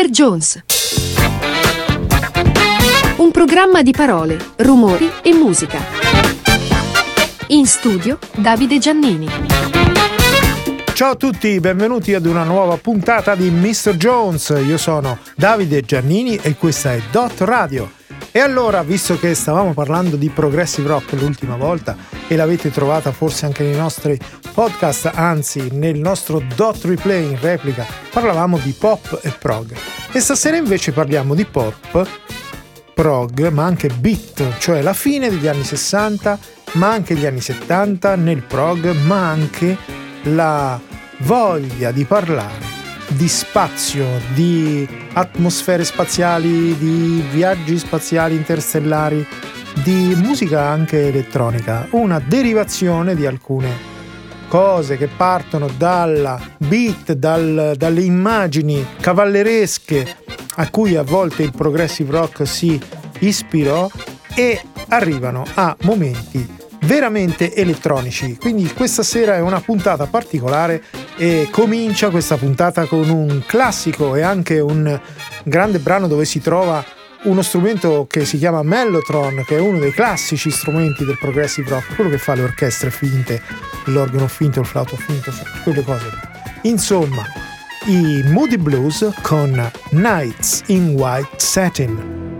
Mr. Jones. Un programma di parole, rumori e musica. In studio Davide Giannini. Ciao a tutti, benvenuti ad una nuova puntata di Mr. Jones. Io sono Davide Giannini e questa è Dot Radio. E allora, visto che stavamo parlando di progressive rock l'ultima volta e l'avete trovata forse anche nei nostri podcast, anzi nel nostro dot replay in replica, parlavamo di pop e prog. E stasera invece parliamo di pop, prog, ma anche beat, cioè la fine degli anni 60, ma anche gli anni 70 nel prog, ma anche la voglia di parlare di spazio, di atmosfere spaziali, di viaggi spaziali interstellari, di musica anche elettronica, una derivazione di alcune cose che partono dalla beat, dal, dalle immagini cavalleresche a cui a volte il progressive rock si ispirò e arrivano a momenti veramente elettronici. Quindi questa sera è una puntata particolare e comincia questa puntata con un classico e anche un grande brano dove si trova uno strumento che si chiama Mellotron, che è uno dei classici strumenti del progressive rock, quello che fa le orchestre finte, l'organo finto, il flauto finto, cioè quelle cose. Insomma, i Moody Blues con Nights in White Satin.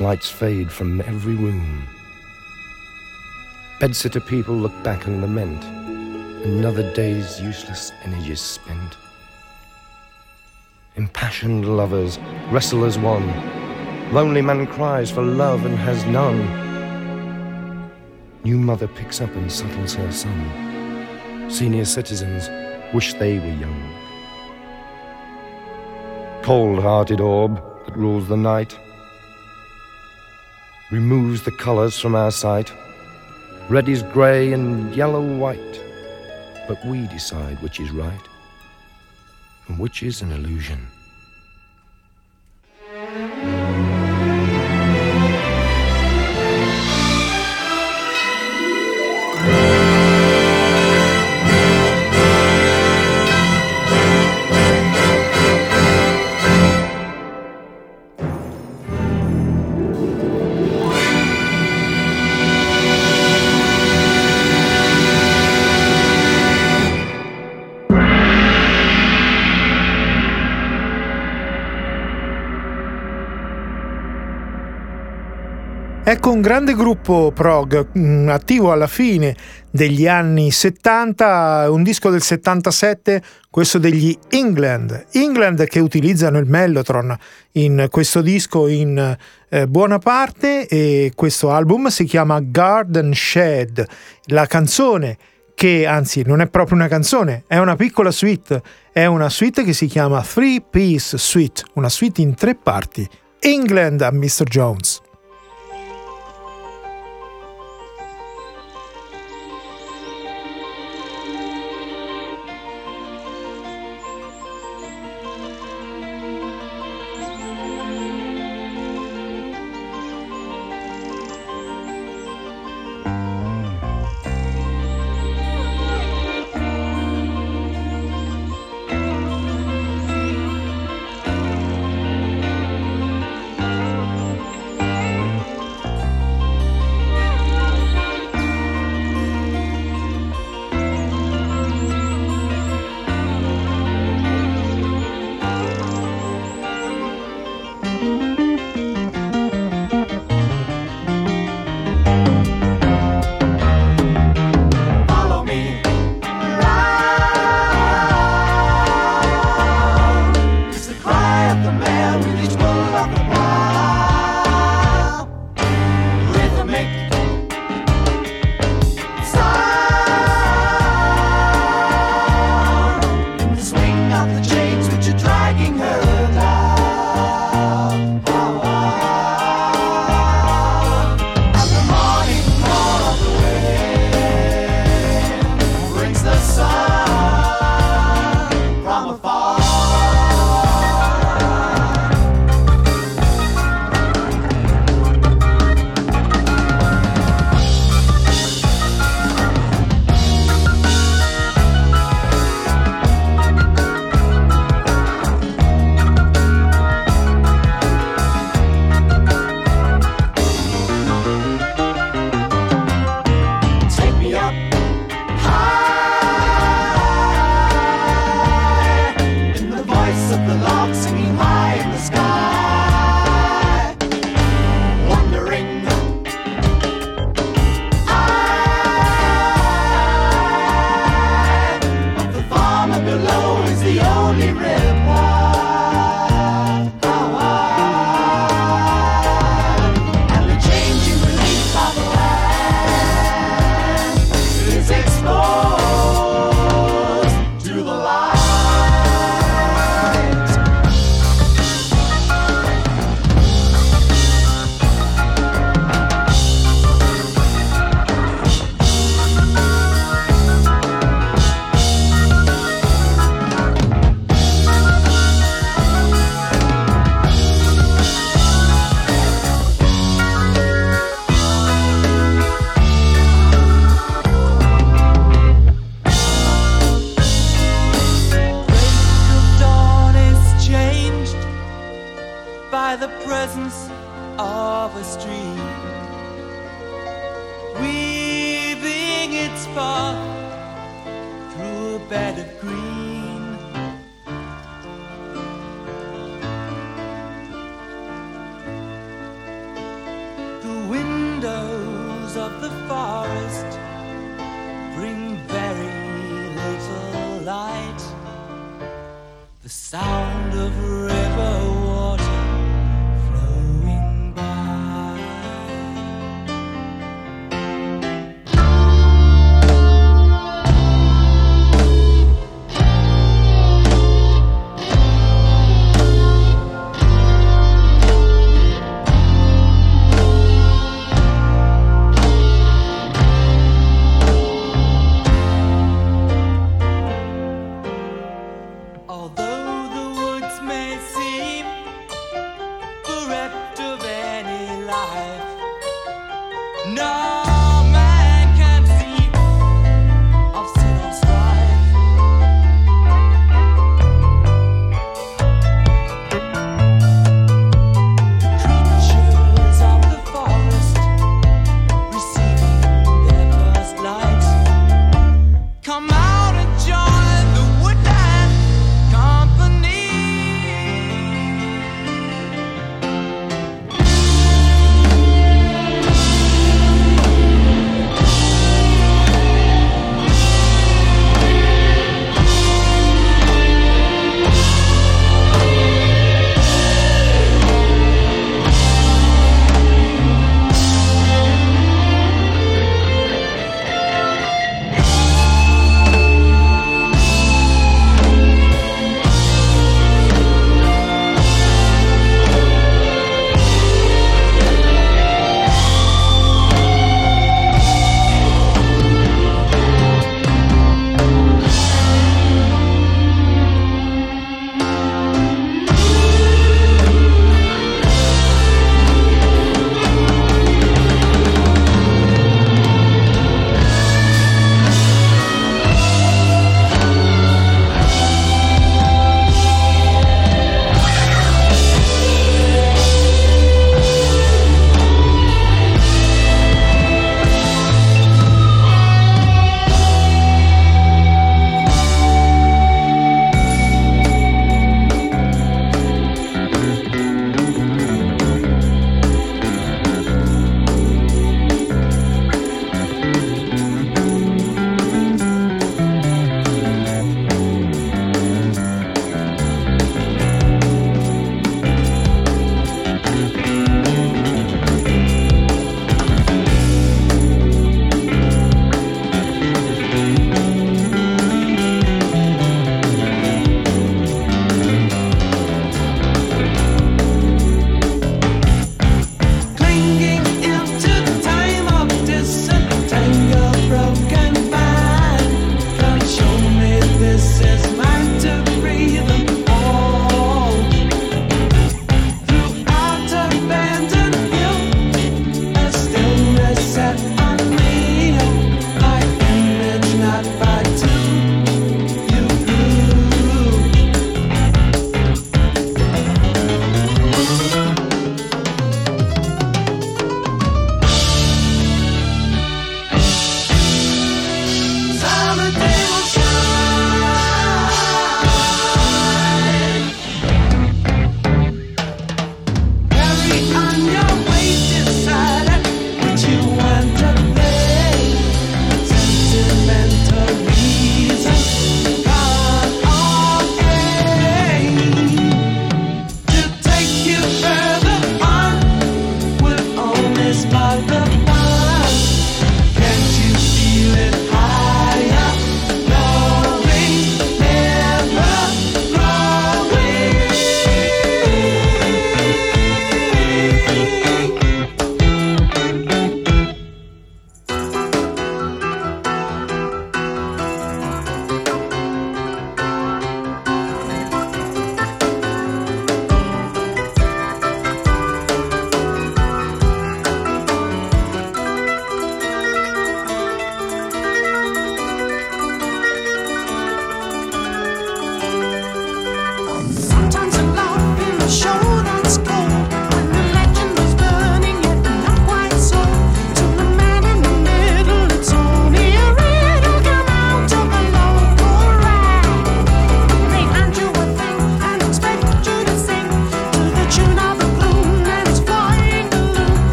Lights fade from every room. Bedsitter people look back and lament. Another day's useless energies spent. Impassioned lovers wrestle as one. Lonely man cries for love and has none. New mother picks up and settles her son. Senior citizens wish they were young. Cold hearted orb that rules the night removes the colours from our sight. Red is grey and yellow white, but we decide which is right and which is an illusion. Ecco un grande gruppo prog mm, attivo alla fine degli anni 70, un disco del 77, questo degli England. England che utilizzano il Mellotron in questo disco in eh, buona parte e questo album si chiama Garden Shed. La canzone che anzi non è proprio una canzone, è una piccola suite, è una suite che si chiama Three Piece Suite, una suite in tre parti. England a Mr. Jones.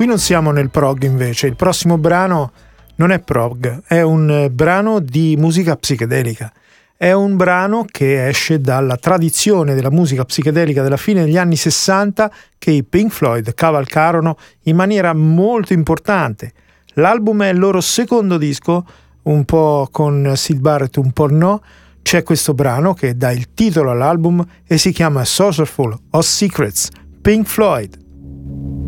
Qui non siamo nel prog invece, il prossimo brano non è prog, è un eh, brano di musica psichedelica. È un brano che esce dalla tradizione della musica psichedelica della fine degli anni 60 che i Pink Floyd cavalcarono in maniera molto importante. L'album è il loro secondo disco, un po' con Sid Barrett, un po' no. C'è questo brano che dà il titolo all'album e si chiama Saucerful of Secrets, Pink Floyd.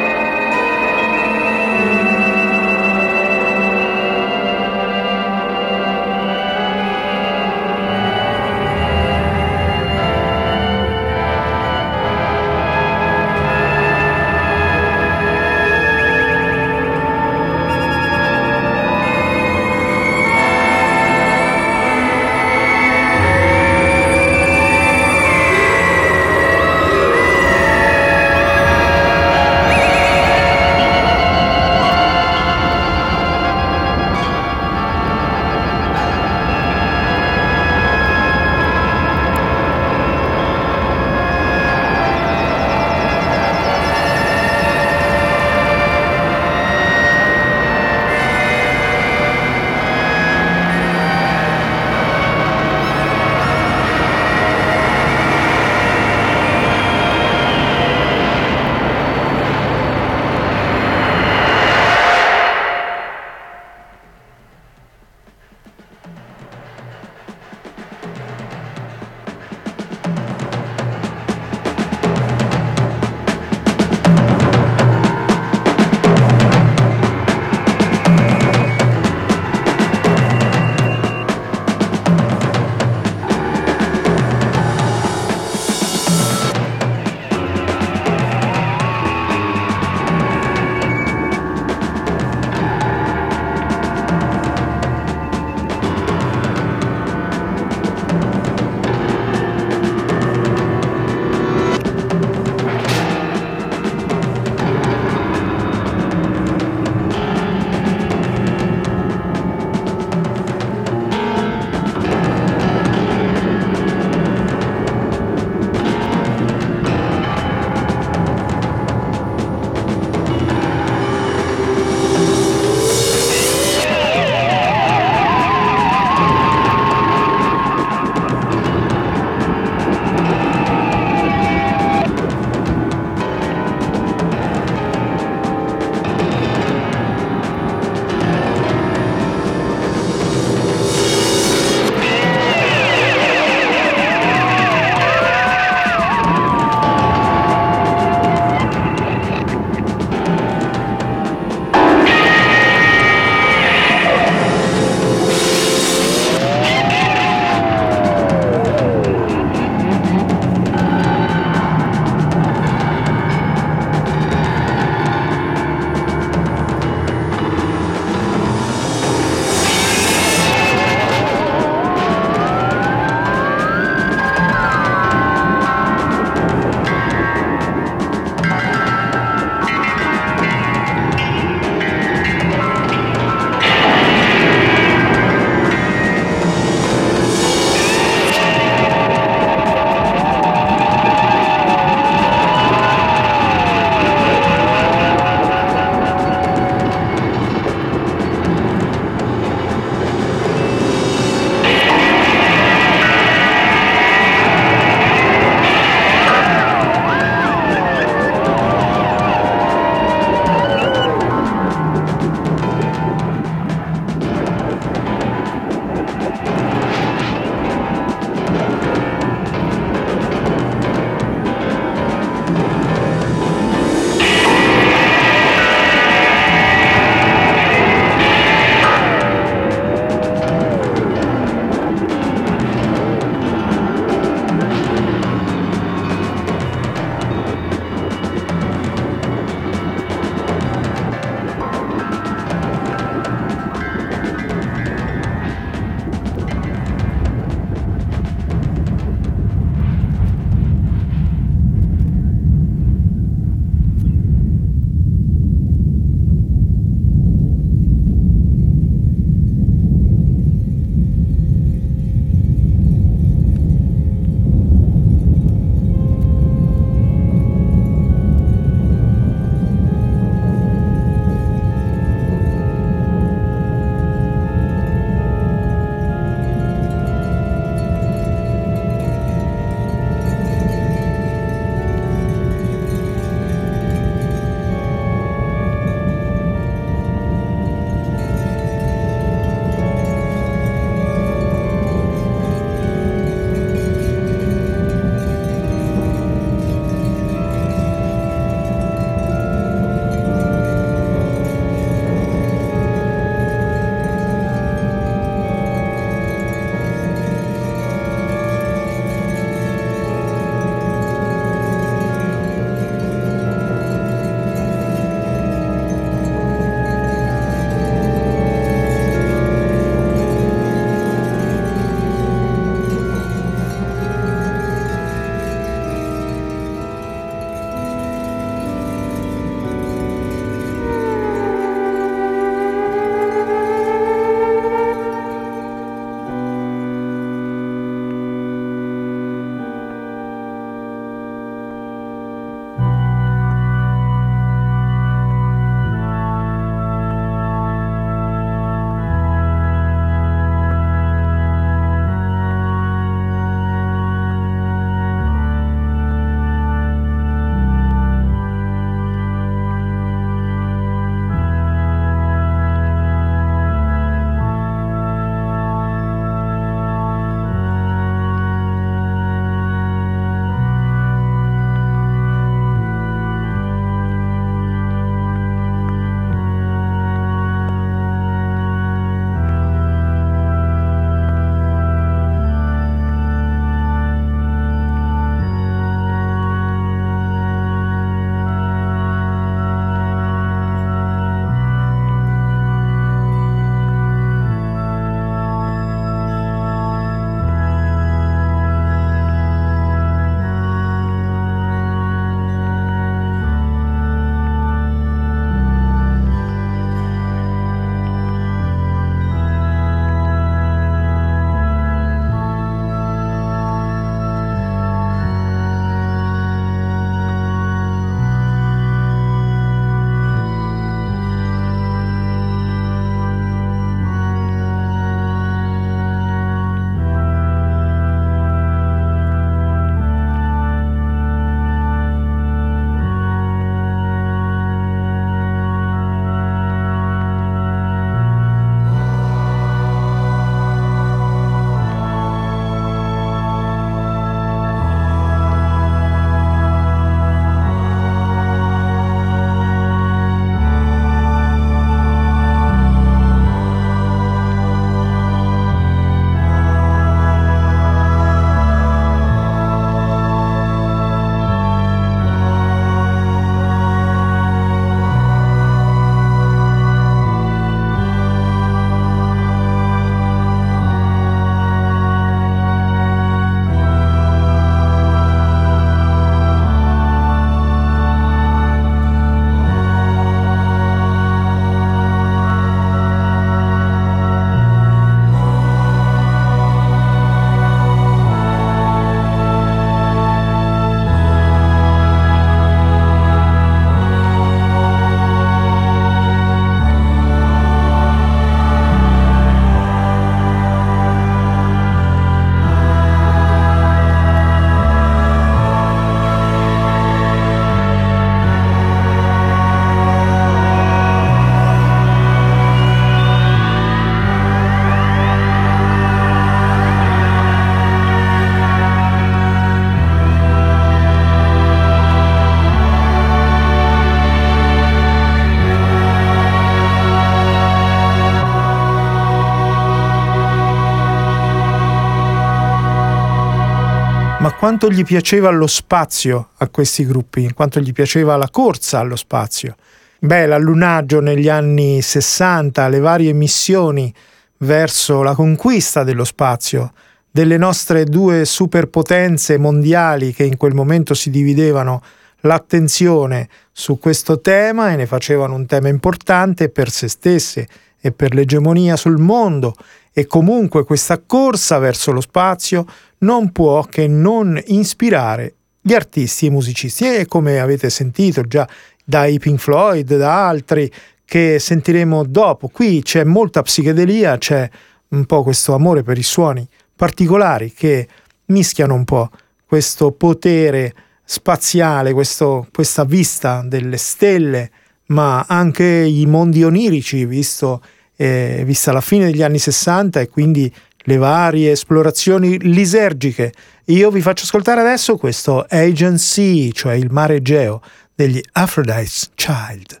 Quanto gli piaceva lo spazio a questi gruppi, quanto gli piaceva la corsa allo spazio. Beh, l'allunaggio negli anni 60, le varie missioni verso la conquista dello spazio, delle nostre due superpotenze mondiali che in quel momento si dividevano l'attenzione su questo tema e ne facevano un tema importante per se stesse e per l'egemonia sul mondo e comunque questa corsa verso lo spazio non può che non ispirare gli artisti e i musicisti. E come avete sentito già dai Pink Floyd, da altri che sentiremo dopo, qui c'è molta psichedelia, c'è un po' questo amore per i suoni particolari che mischiano un po' questo potere spaziale, questo- questa vista delle stelle, ma anche i mondi onirici, visto, eh, vista la fine degli anni 60 e quindi le varie esplorazioni lisergiche. Io vi faccio ascoltare adesso questo Agency, cioè il mare Egeo degli Aphrodite's Child.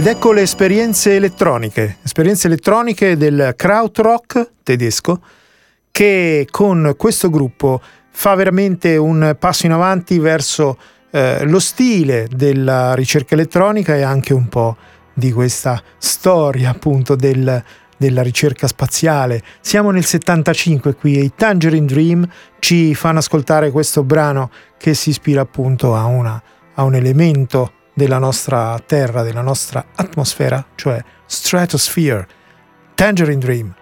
Ed ecco le esperienze elettroniche, esperienze elettroniche del krautrock tedesco che con questo gruppo fa veramente un passo in avanti verso eh, lo stile della ricerca elettronica e anche un po' di questa storia appunto del, della ricerca spaziale. Siamo nel 75 qui e i Tangerine Dream ci fanno ascoltare questo brano che si ispira appunto a, una, a un elemento della nostra terra, della nostra atmosfera, cioè Stratosphere. Tangerine Dream.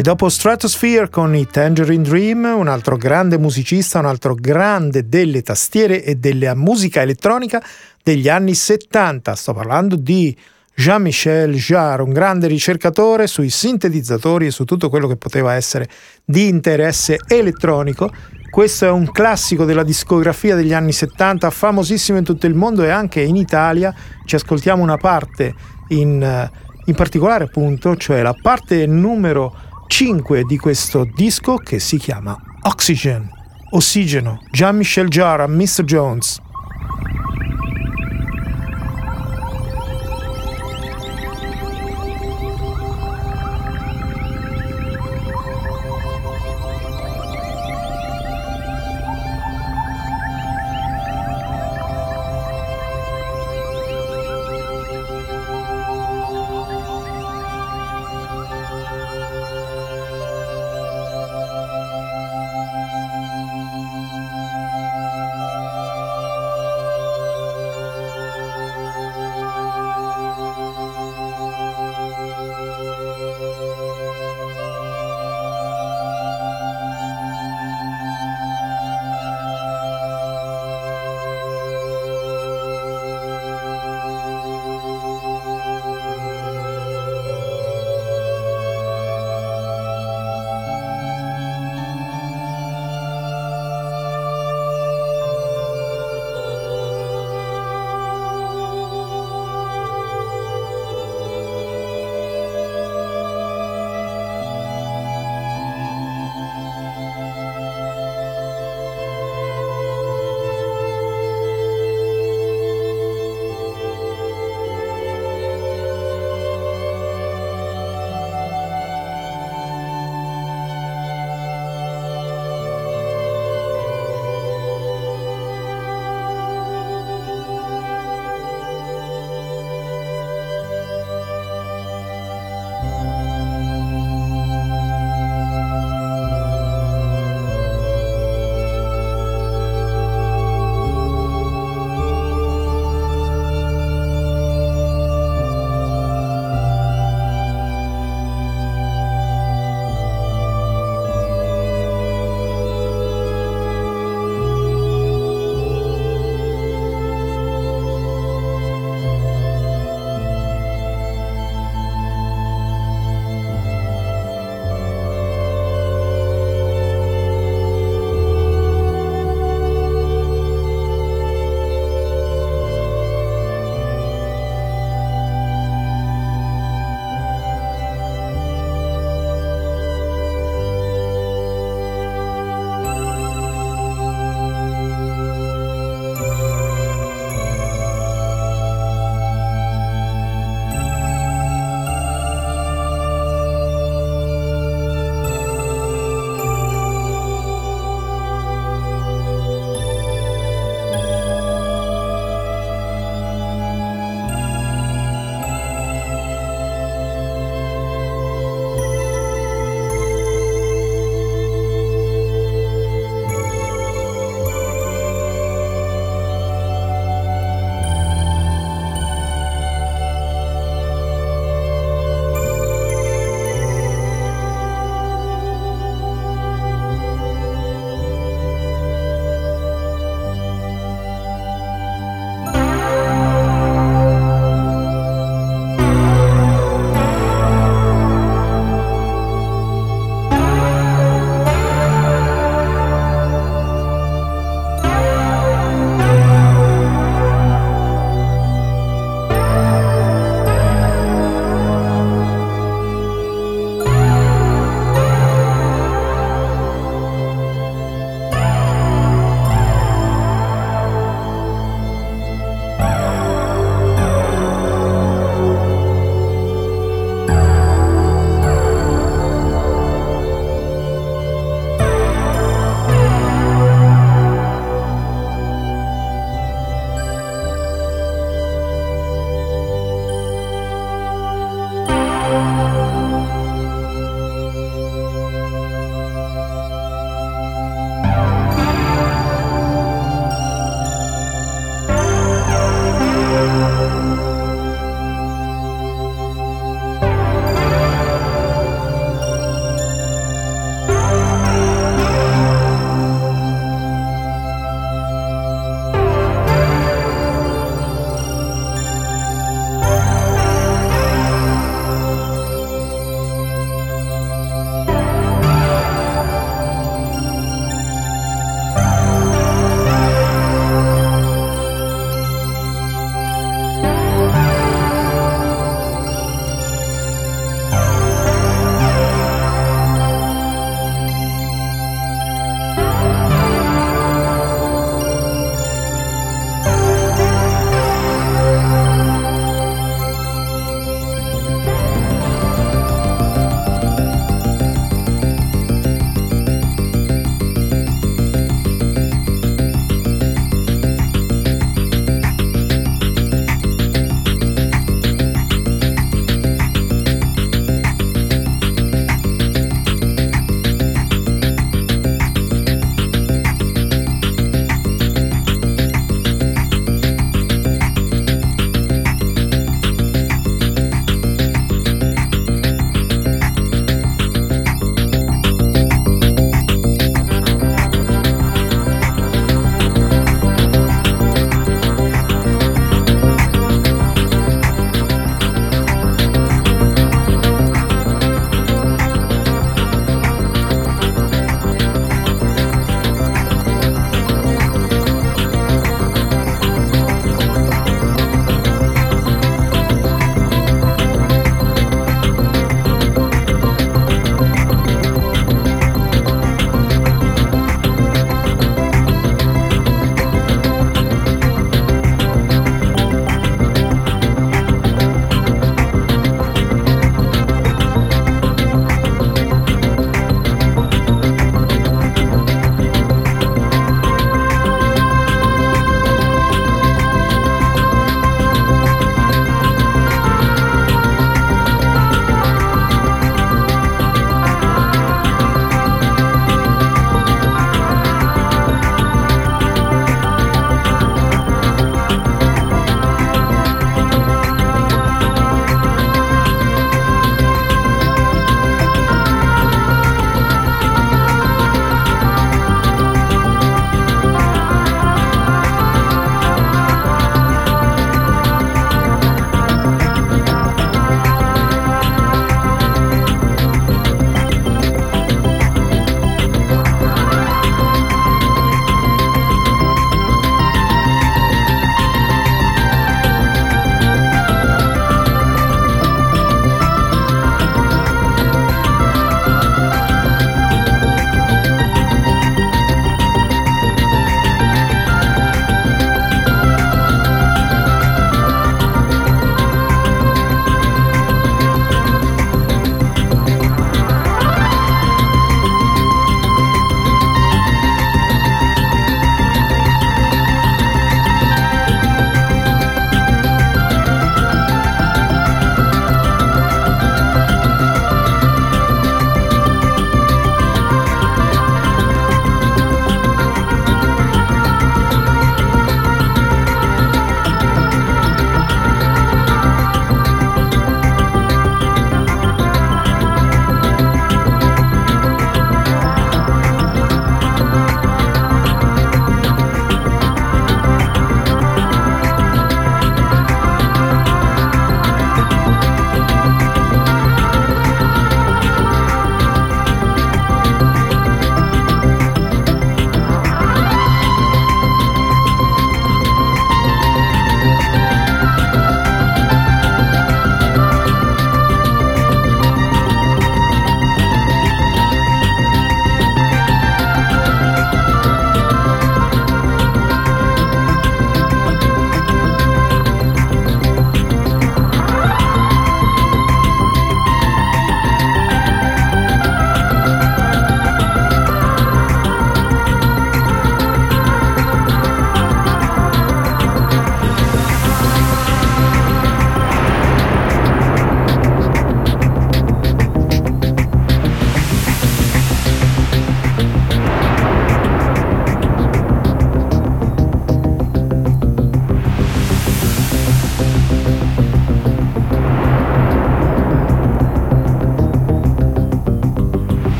E dopo Stratosphere con i Tangerine Dream, un altro grande musicista, un altro grande delle tastiere e della musica elettronica degli anni 70. Sto parlando di Jean-Michel Jarre, un grande ricercatore sui sintetizzatori e su tutto quello che poteva essere di interesse elettronico. Questo è un classico della discografia degli anni 70, famosissimo in tutto il mondo e anche in Italia. Ci ascoltiamo una parte in, in particolare, appunto, cioè la parte numero 5 di questo disco che si chiama Oxygen, Ossigeno, Jean-Michel Jarre, Mr. Jones.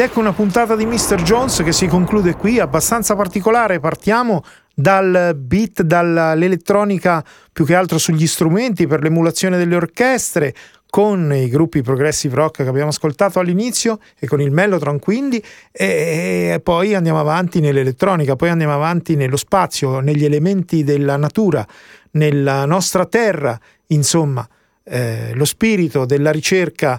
Ed ecco una puntata di Mr. Jones che si conclude qui, abbastanza particolare. Partiamo dal beat, dall'elettronica più che altro sugli strumenti per l'emulazione delle orchestre, con i gruppi progressive rock che abbiamo ascoltato all'inizio e con il Mellotron quindi e poi andiamo avanti nell'elettronica, poi andiamo avanti nello spazio, negli elementi della natura, nella nostra terra, insomma, eh, lo spirito della ricerca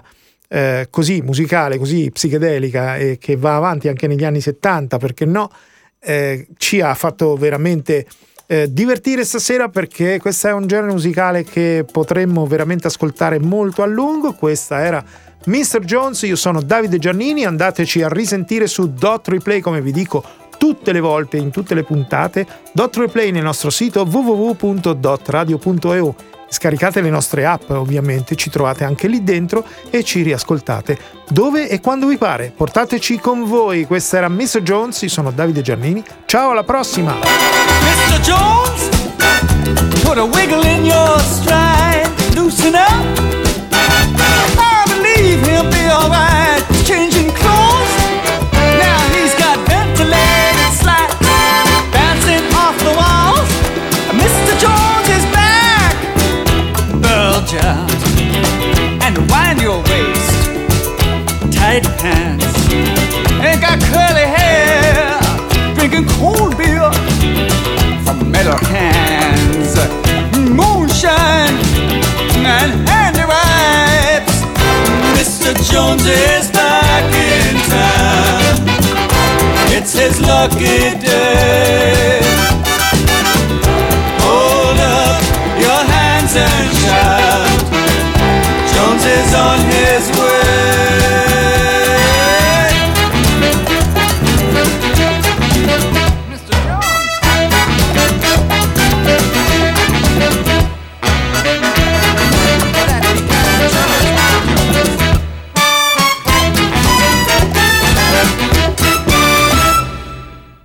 eh, così musicale, così psichedelica e che va avanti anche negli anni 70, perché no, eh, ci ha fatto veramente eh, divertire stasera perché questo è un genere musicale che potremmo veramente ascoltare molto a lungo. Questa era Mr. Jones, io sono Davide Giannini, andateci a risentire su Dot Replay come vi dico tutte le volte in tutte le puntate. Dot Replay nel nostro sito www.dotradio.eu. Scaricate le nostre app, ovviamente, ci trovate anche lì dentro e ci riascoltate dove e quando vi pare. Portateci con voi. Questa era Mr. Jones, io sono Davide Giannini. Ciao, alla prossima! Mr. Jones, put a wiggle in your stride, loosen up. I believe he'll be alright. and handywipes. Mr. Jones is back in town. It's his lucky day. Hold up your hands and